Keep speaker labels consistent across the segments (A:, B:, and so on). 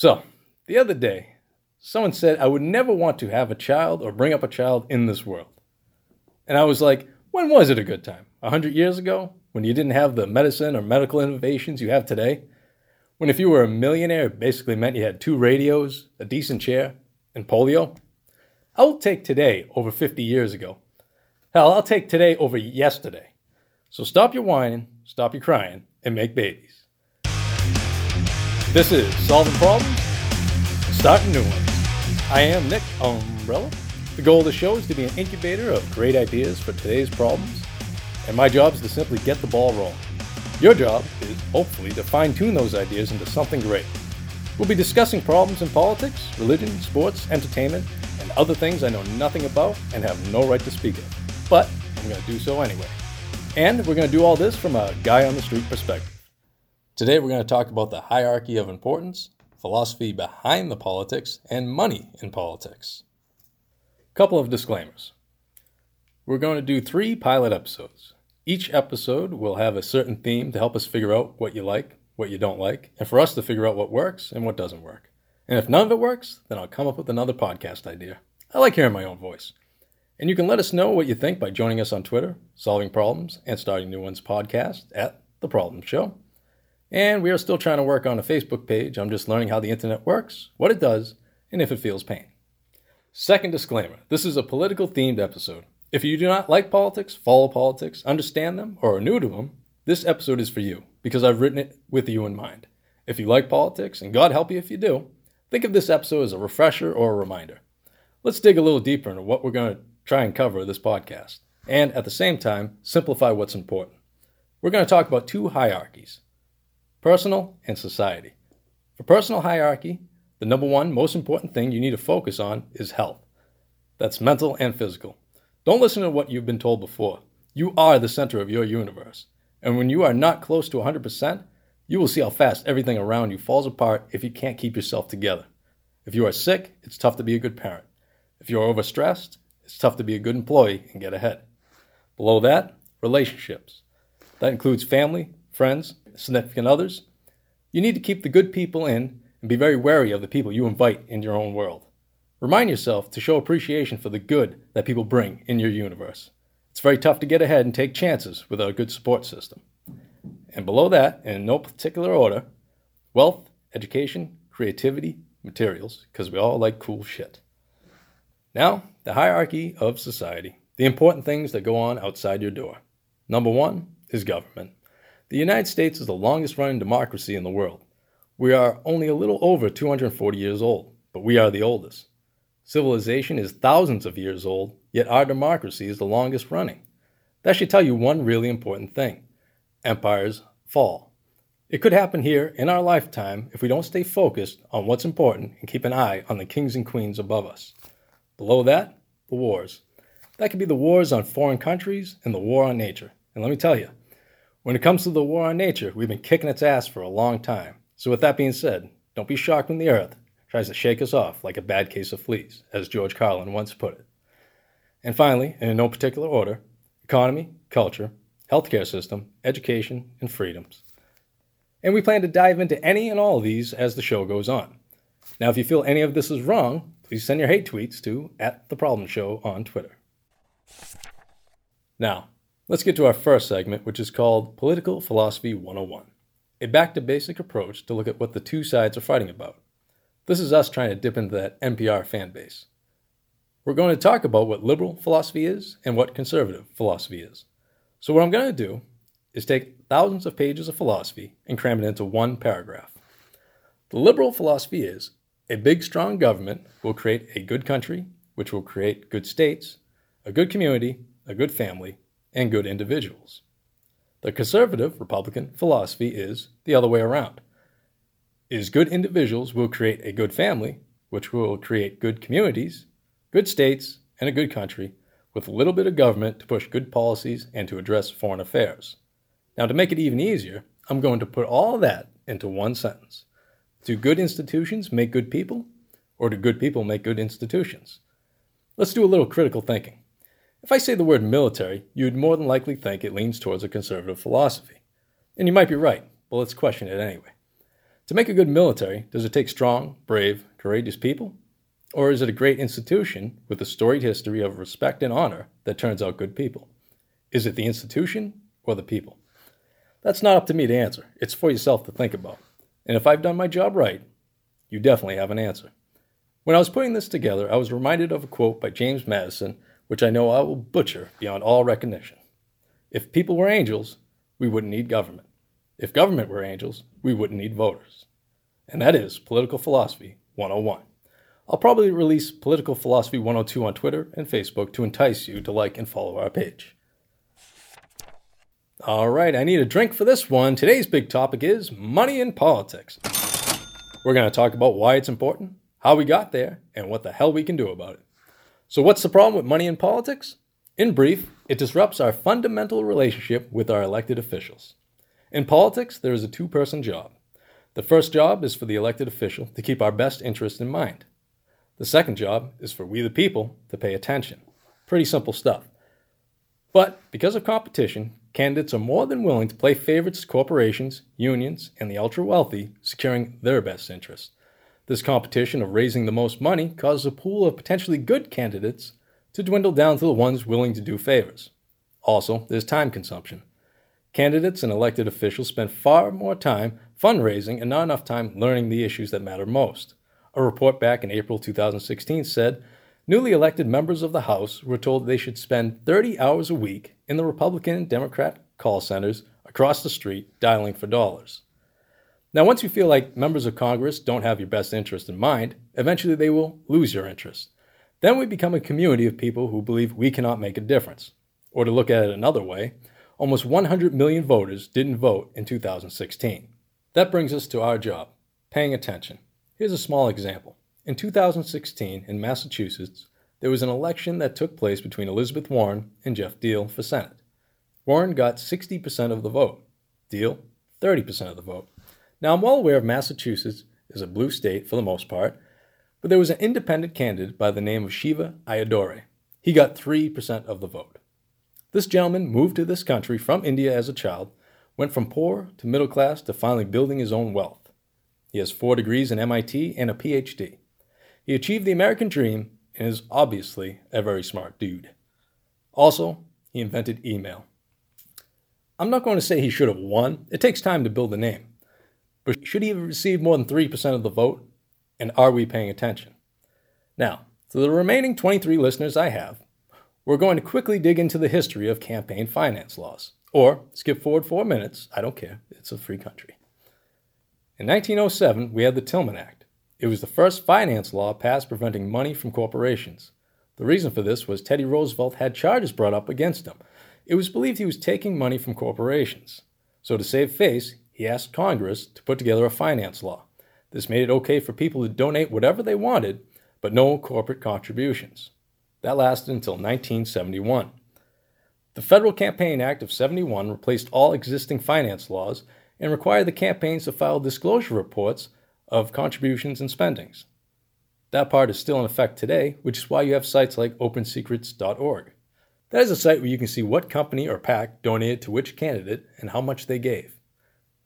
A: So, the other day, someone said I would never want to have a child or bring up a child in this world. And I was like, when was it a good time? A hundred years ago? When you didn't have the medicine or medical innovations you have today? When if you were a millionaire, it basically meant you had two radios, a decent chair, and polio? I will take today over 50 years ago. Hell, I'll take today over yesterday. So stop your whining, stop your crying, and make babies. This is Solving Problems Starting New Ones. I am Nick Umbrella. The goal of the show is to be an incubator of great ideas for today's problems, and my job is to simply get the ball rolling. Your job is, hopefully, to fine tune those ideas into something great. We'll be discussing problems in politics, religion, sports, entertainment, and other things I know nothing about and have no right to speak of. But I'm going to do so anyway. And we're going to do all this from a guy on the street perspective. Today we're going to talk about the hierarchy of importance, philosophy behind the politics, and money in politics. Couple of disclaimers. We're going to do three pilot episodes. Each episode will have a certain theme to help us figure out what you like, what you don't like, and for us to figure out what works and what doesn't work. And if none of it works, then I'll come up with another podcast idea. I like hearing my own voice. And you can let us know what you think by joining us on Twitter, Solving Problems, and Starting New Ones podcast at The Problem Show. And we are still trying to work on a Facebook page. I'm just learning how the internet works, what it does, and if it feels pain. Second disclaimer this is a political themed episode. If you do not like politics, follow politics, understand them, or are new to them, this episode is for you because I've written it with you in mind. If you like politics, and God help you if you do, think of this episode as a refresher or a reminder. Let's dig a little deeper into what we're going to try and cover this podcast, and at the same time, simplify what's important. We're going to talk about two hierarchies personal and society. For personal hierarchy, the number one most important thing you need to focus on is health. That's mental and physical. Don't listen to what you've been told before. You are the center of your universe. And when you are not close to 100%, you will see how fast everything around you falls apart if you can't keep yourself together. If you are sick, it's tough to be a good parent. If you are overstressed, it's tough to be a good employee and get ahead. Below that, relationships. That includes family, friends, significant others. You need to keep the good people in and be very wary of the people you invite in your own world. Remind yourself to show appreciation for the good that people bring in your universe. It's very tough to get ahead and take chances without a good support system. And below that, in no particular order, wealth, education, creativity, materials, because we all like cool shit. Now, the hierarchy of society, the important things that go on outside your door. Number one is government. The United States is the longest running democracy in the world. We are only a little over 240 years old, but we are the oldest. Civilization is thousands of years old, yet our democracy is the longest running. That should tell you one really important thing empires fall. It could happen here in our lifetime if we don't stay focused on what's important and keep an eye on the kings and queens above us. Below that, the wars. That could be the wars on foreign countries and the war on nature. And let me tell you, when it comes to the war on nature, we've been kicking its ass for a long time. So, with that being said, don't be shocked when the earth tries to shake us off like a bad case of fleas, as George Carlin once put it. And finally, in no particular order, economy, culture, healthcare system, education, and freedoms. And we plan to dive into any and all of these as the show goes on. Now, if you feel any of this is wrong, please send your hate tweets to at the problem show on Twitter. Now, let's get to our first segment, which is called Political Philosophy 101, a back to basic approach to look at what the two sides are fighting about. This is us trying to dip into that NPR fan base. We're going to talk about what liberal philosophy is and what conservative philosophy is. So, what I'm going to do is take thousands of pages of philosophy and cram it into one paragraph. The liberal philosophy is a big, strong government will create a good country, which will create good states, a good community, a good family, and good individuals. The conservative Republican philosophy is the other way around. Is good individuals will create a good family, which will create good communities, good states, and a good country, with a little bit of government to push good policies and to address foreign affairs. Now, to make it even easier, I'm going to put all that into one sentence. Do good institutions make good people? Or do good people make good institutions? Let's do a little critical thinking. If I say the word military, you'd more than likely think it leans towards a conservative philosophy. And you might be right, but let's question it anyway. To make a good military, does it take strong, brave, courageous people? Or is it a great institution with a storied history of respect and honor that turns out good people? Is it the institution or the people? That's not up to me to answer. It's for yourself to think about. And if I've done my job right, you definitely have an answer. When I was putting this together, I was reminded of a quote by James Madison, which I know I will butcher beyond all recognition. If people were angels, we wouldn't need government. If government were angels, we wouldn't need voters. And that is Political Philosophy 101. I'll probably release Political Philosophy 102 on Twitter and Facebook to entice you to like and follow our page. All right, I need a drink for this one. Today's big topic is money in politics. We're going to talk about why it's important, how we got there, and what the hell we can do about it. So, what's the problem with money in politics? In brief, it disrupts our fundamental relationship with our elected officials. In politics, there is a two person job. The first job is for the elected official to keep our best interest in mind. The second job is for we the people to pay attention. Pretty simple stuff. But because of competition, candidates are more than willing to play favorites to corporations, unions, and the ultra wealthy, securing their best interest. This competition of raising the most money causes a pool of potentially good candidates to dwindle down to the ones willing to do favors. Also, there's time consumption. Candidates and elected officials spend far more time fundraising and not enough time learning the issues that matter most. A report back in April 2016 said newly elected members of the House were told they should spend 30 hours a week in the Republican and Democrat call centers across the street dialing for dollars. Now, once you feel like members of Congress don't have your best interest in mind, eventually they will lose your interest. Then we become a community of people who believe we cannot make a difference. Or to look at it another way, almost 100 million voters didn't vote in 2016. That brings us to our job paying attention. Here's a small example. In 2016, in Massachusetts, there was an election that took place between Elizabeth Warren and Geoff Diehl for Senate. Warren got 60% of the vote, Diehl, 30% of the vote. Now, I'm well aware of Massachusetts is a blue state for the most part, but there was an independent candidate by the name of Shiva Ayyadurai. He got 3% of the vote. This gentleman moved to this country from India as a child, went from poor to middle class to finally building his own wealth. He has four degrees in MIT and a PhD. He achieved the American dream and is obviously a very smart dude. Also, he invented email. I'm not going to say he should have won, it takes time to build a name. But should he have received more than 3% of the vote? And are we paying attention? Now, to the remaining 23 listeners I have, we're going to quickly dig into the history of campaign finance laws. Or skip forward four minutes, I don't care, it's a free country. In 1907, we had the Tillman Act. It was the first finance law passed preventing money from corporations. The reason for this was Teddy Roosevelt had charges brought up against him. It was believed he was taking money from corporations. So, to save face, he asked Congress to put together a finance law. This made it okay for people to donate whatever they wanted, but no corporate contributions. That lasted until 1971. The Federal Campaign Act of 71 replaced all existing finance laws and required the campaigns to file disclosure reports of contributions and spendings. That part is still in effect today, which is why you have sites like opensecrets.org. That is a site where you can see what company or PAC donated to which candidate and how much they gave.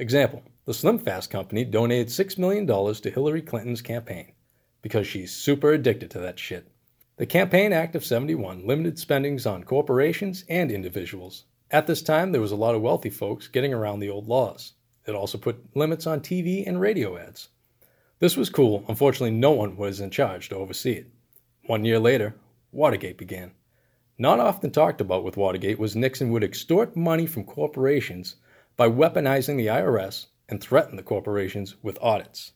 A: Example The Slim Fast Company donated $6 million to Hillary Clinton's campaign because she's super addicted to that shit. The Campaign Act of 71 limited spendings on corporations and individuals. At this time, there was a lot of wealthy folks getting around the old laws. It also put limits on TV and radio ads. This was cool. Unfortunately, no one was in charge to oversee it. One year later, Watergate began. Not often talked about with Watergate was Nixon would extort money from corporations by weaponizing the IRS and threaten the corporations with audits.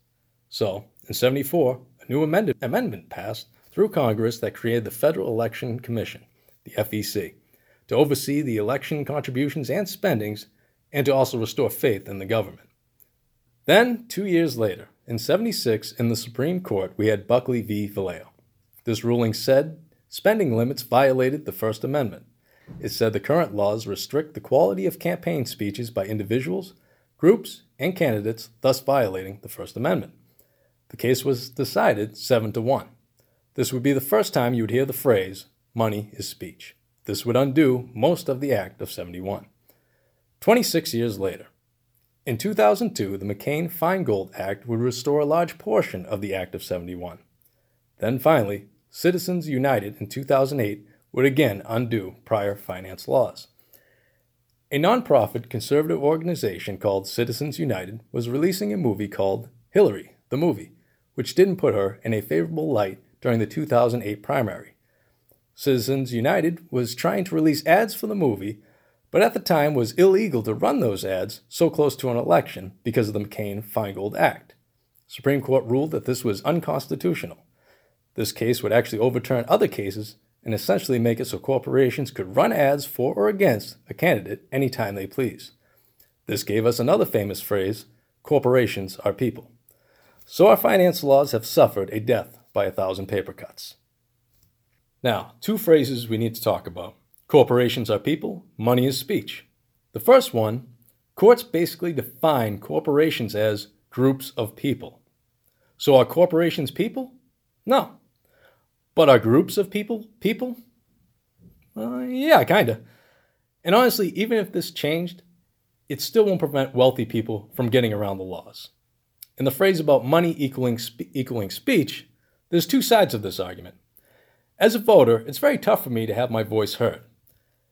A: So, in 74, a new amended, amendment passed through Congress that created the Federal Election Commission, the FEC, to oversee the election contributions and spendings and to also restore faith in the government. Then, two years later, in 76, in the Supreme Court, we had Buckley v. Valeo. This ruling said spending limits violated the First Amendment. It said the current laws restrict the quality of campaign speeches by individuals, groups, and candidates, thus violating the First Amendment. The case was decided 7 to 1. This would be the first time you would hear the phrase, money is speech. This would undo most of the Act of 71. 26 years later, In 2002, the McCain Feingold Act would restore a large portion of the Act of 71. Then finally, Citizens United in 2008 would again undo prior finance laws. A nonprofit conservative organization called Citizens United was releasing a movie called Hillary, the movie, which didn't put her in a favorable light during the 2008 primary. Citizens United was trying to release ads for the movie, but at the time was illegal to run those ads so close to an election because of the McCain Feingold Act. Supreme Court ruled that this was unconstitutional. This case would actually overturn other cases and essentially make it so corporations could run ads for or against a candidate anytime they please. This gave us another famous phrase corporations are people. So our finance laws have suffered a death by a thousand paper cuts. Now, two phrases we need to talk about corporations are people, money is speech. The first one, courts basically define corporations as groups of people. So are corporations people? No, but are groups of people people? Uh, yeah, kinda. And honestly, even if this changed, it still won't prevent wealthy people from getting around the laws. In the phrase about money equaling, spe- equaling speech, there's two sides of this argument. As a voter, it's very tough for me to have my voice heard.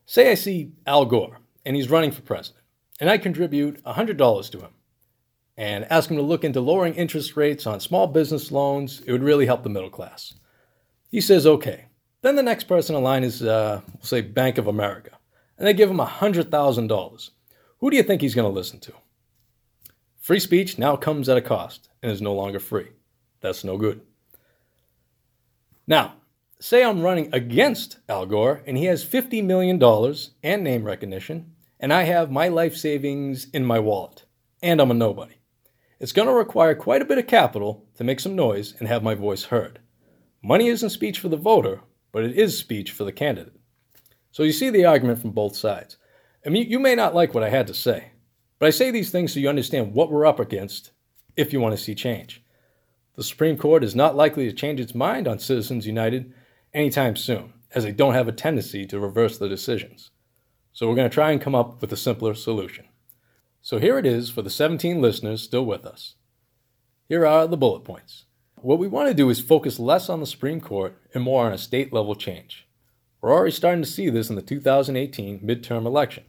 A: Say I see Al Gore, and he's running for president, and I contribute $100 to him and ask him to look into lowering interest rates on small business loans. It would really help the middle class. He says, okay. Then the next person in line is, uh, we'll say, Bank of America, and they give him $100,000. Who do you think he's going to listen to? Free speech now comes at a cost and is no longer free. That's no good. Now, say I'm running against Al Gore and he has $50 million and name recognition, and I have my life savings in my wallet, and I'm a nobody. It's going to require quite a bit of capital to make some noise and have my voice heard. Money isn't speech for the voter, but it is speech for the candidate. So you see the argument from both sides. I mean, you may not like what I had to say, but I say these things so you understand what we're up against if you want to see change. The Supreme Court is not likely to change its mind on Citizens United anytime soon, as they don't have a tendency to reverse the decisions. So we're going to try and come up with a simpler solution. So here it is for the 17 listeners still with us. Here are the bullet points. What we want to do is focus less on the Supreme Court and more on a state level change. We're already starting to see this in the 2018 midterm election.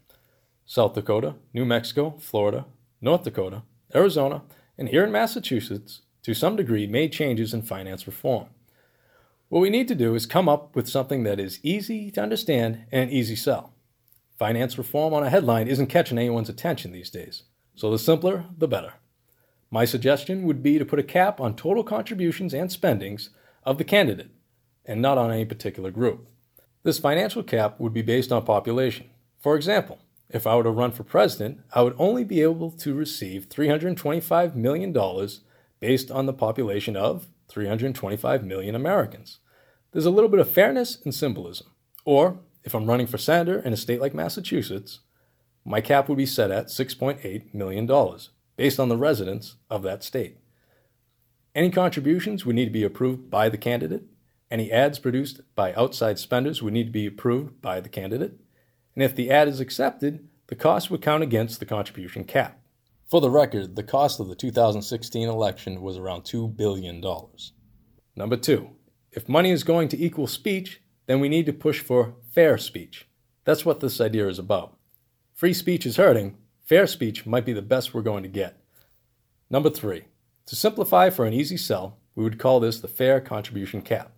A: South Dakota, New Mexico, Florida, North Dakota, Arizona, and here in Massachusetts, to some degree, made changes in finance reform. What we need to do is come up with something that is easy to understand and an easy sell. Finance reform on a headline isn't catching anyone's attention these days, so the simpler, the better. My suggestion would be to put a cap on total contributions and spendings of the candidate, and not on any particular group. This financial cap would be based on population. For example, if I were to run for president, I would only be able to receive $325 million based on the population of 325 million Americans. There's a little bit of fairness and symbolism. Or, if I'm running for senator in a state like Massachusetts, my cap would be set at $6.8 million based on the residents of that state. Any contributions would need to be approved by the candidate. Any ads produced by outside spenders would need to be approved by the candidate. And if the ad is accepted, the cost would count against the contribution cap. For the record, the cost of the 2016 election was around $2 billion. Number two, if money is going to equal speech, then we need to push for fair speech. That's what this idea is about. Free speech is hurting, Fair speech might be the best we're going to get. Number three, to simplify for an easy sell, we would call this the fair contribution cap.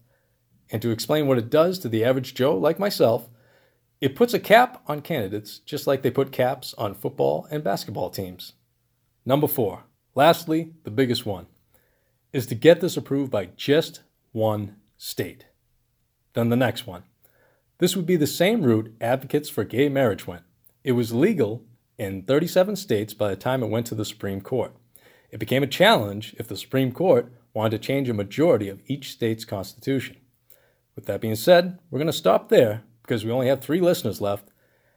A: And to explain what it does to the average Joe like myself, it puts a cap on candidates just like they put caps on football and basketball teams. Number four, lastly, the biggest one, is to get this approved by just one state. Then the next one. This would be the same route advocates for gay marriage went. It was legal in 37 states by the time it went to the Supreme Court. It became a challenge if the Supreme Court wanted to change a majority of each state's constitution. With that being said, we're going to stop there because we only have three listeners left,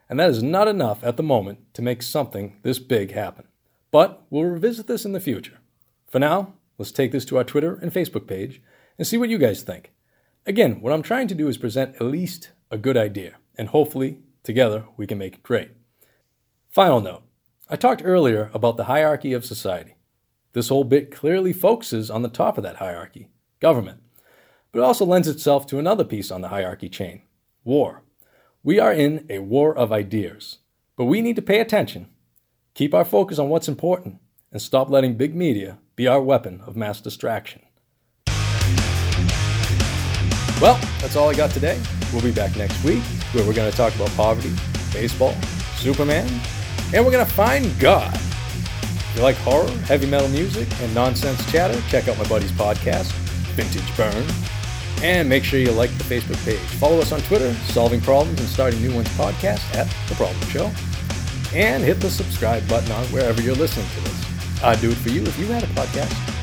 A: and that is not enough at the moment to make something this big happen. But we'll revisit this in the future. For now, let's take this to our Twitter and Facebook page and see what you guys think. Again, what I'm trying to do is present at least a good idea, and hopefully, together, we can make it great. Final note I talked earlier about the hierarchy of society. This whole bit clearly focuses on the top of that hierarchy, government, but it also lends itself to another piece on the hierarchy chain war. We are in a war of ideas, but we need to pay attention, keep our focus on what's important, and stop letting big media be our weapon of mass distraction. Well, that's all I got today. We'll be back next week where we're going to talk about poverty, baseball, Superman, and we're going to find God. If you like horror, heavy metal music, and nonsense chatter, check out my buddy's podcast, Vintage Burn. And make sure you like the Facebook page. Follow us on Twitter, Solving Problems and Starting New Ones podcast at The Problem Show. And hit the subscribe button on wherever you're listening to this. I'd do it for you if you had a podcast.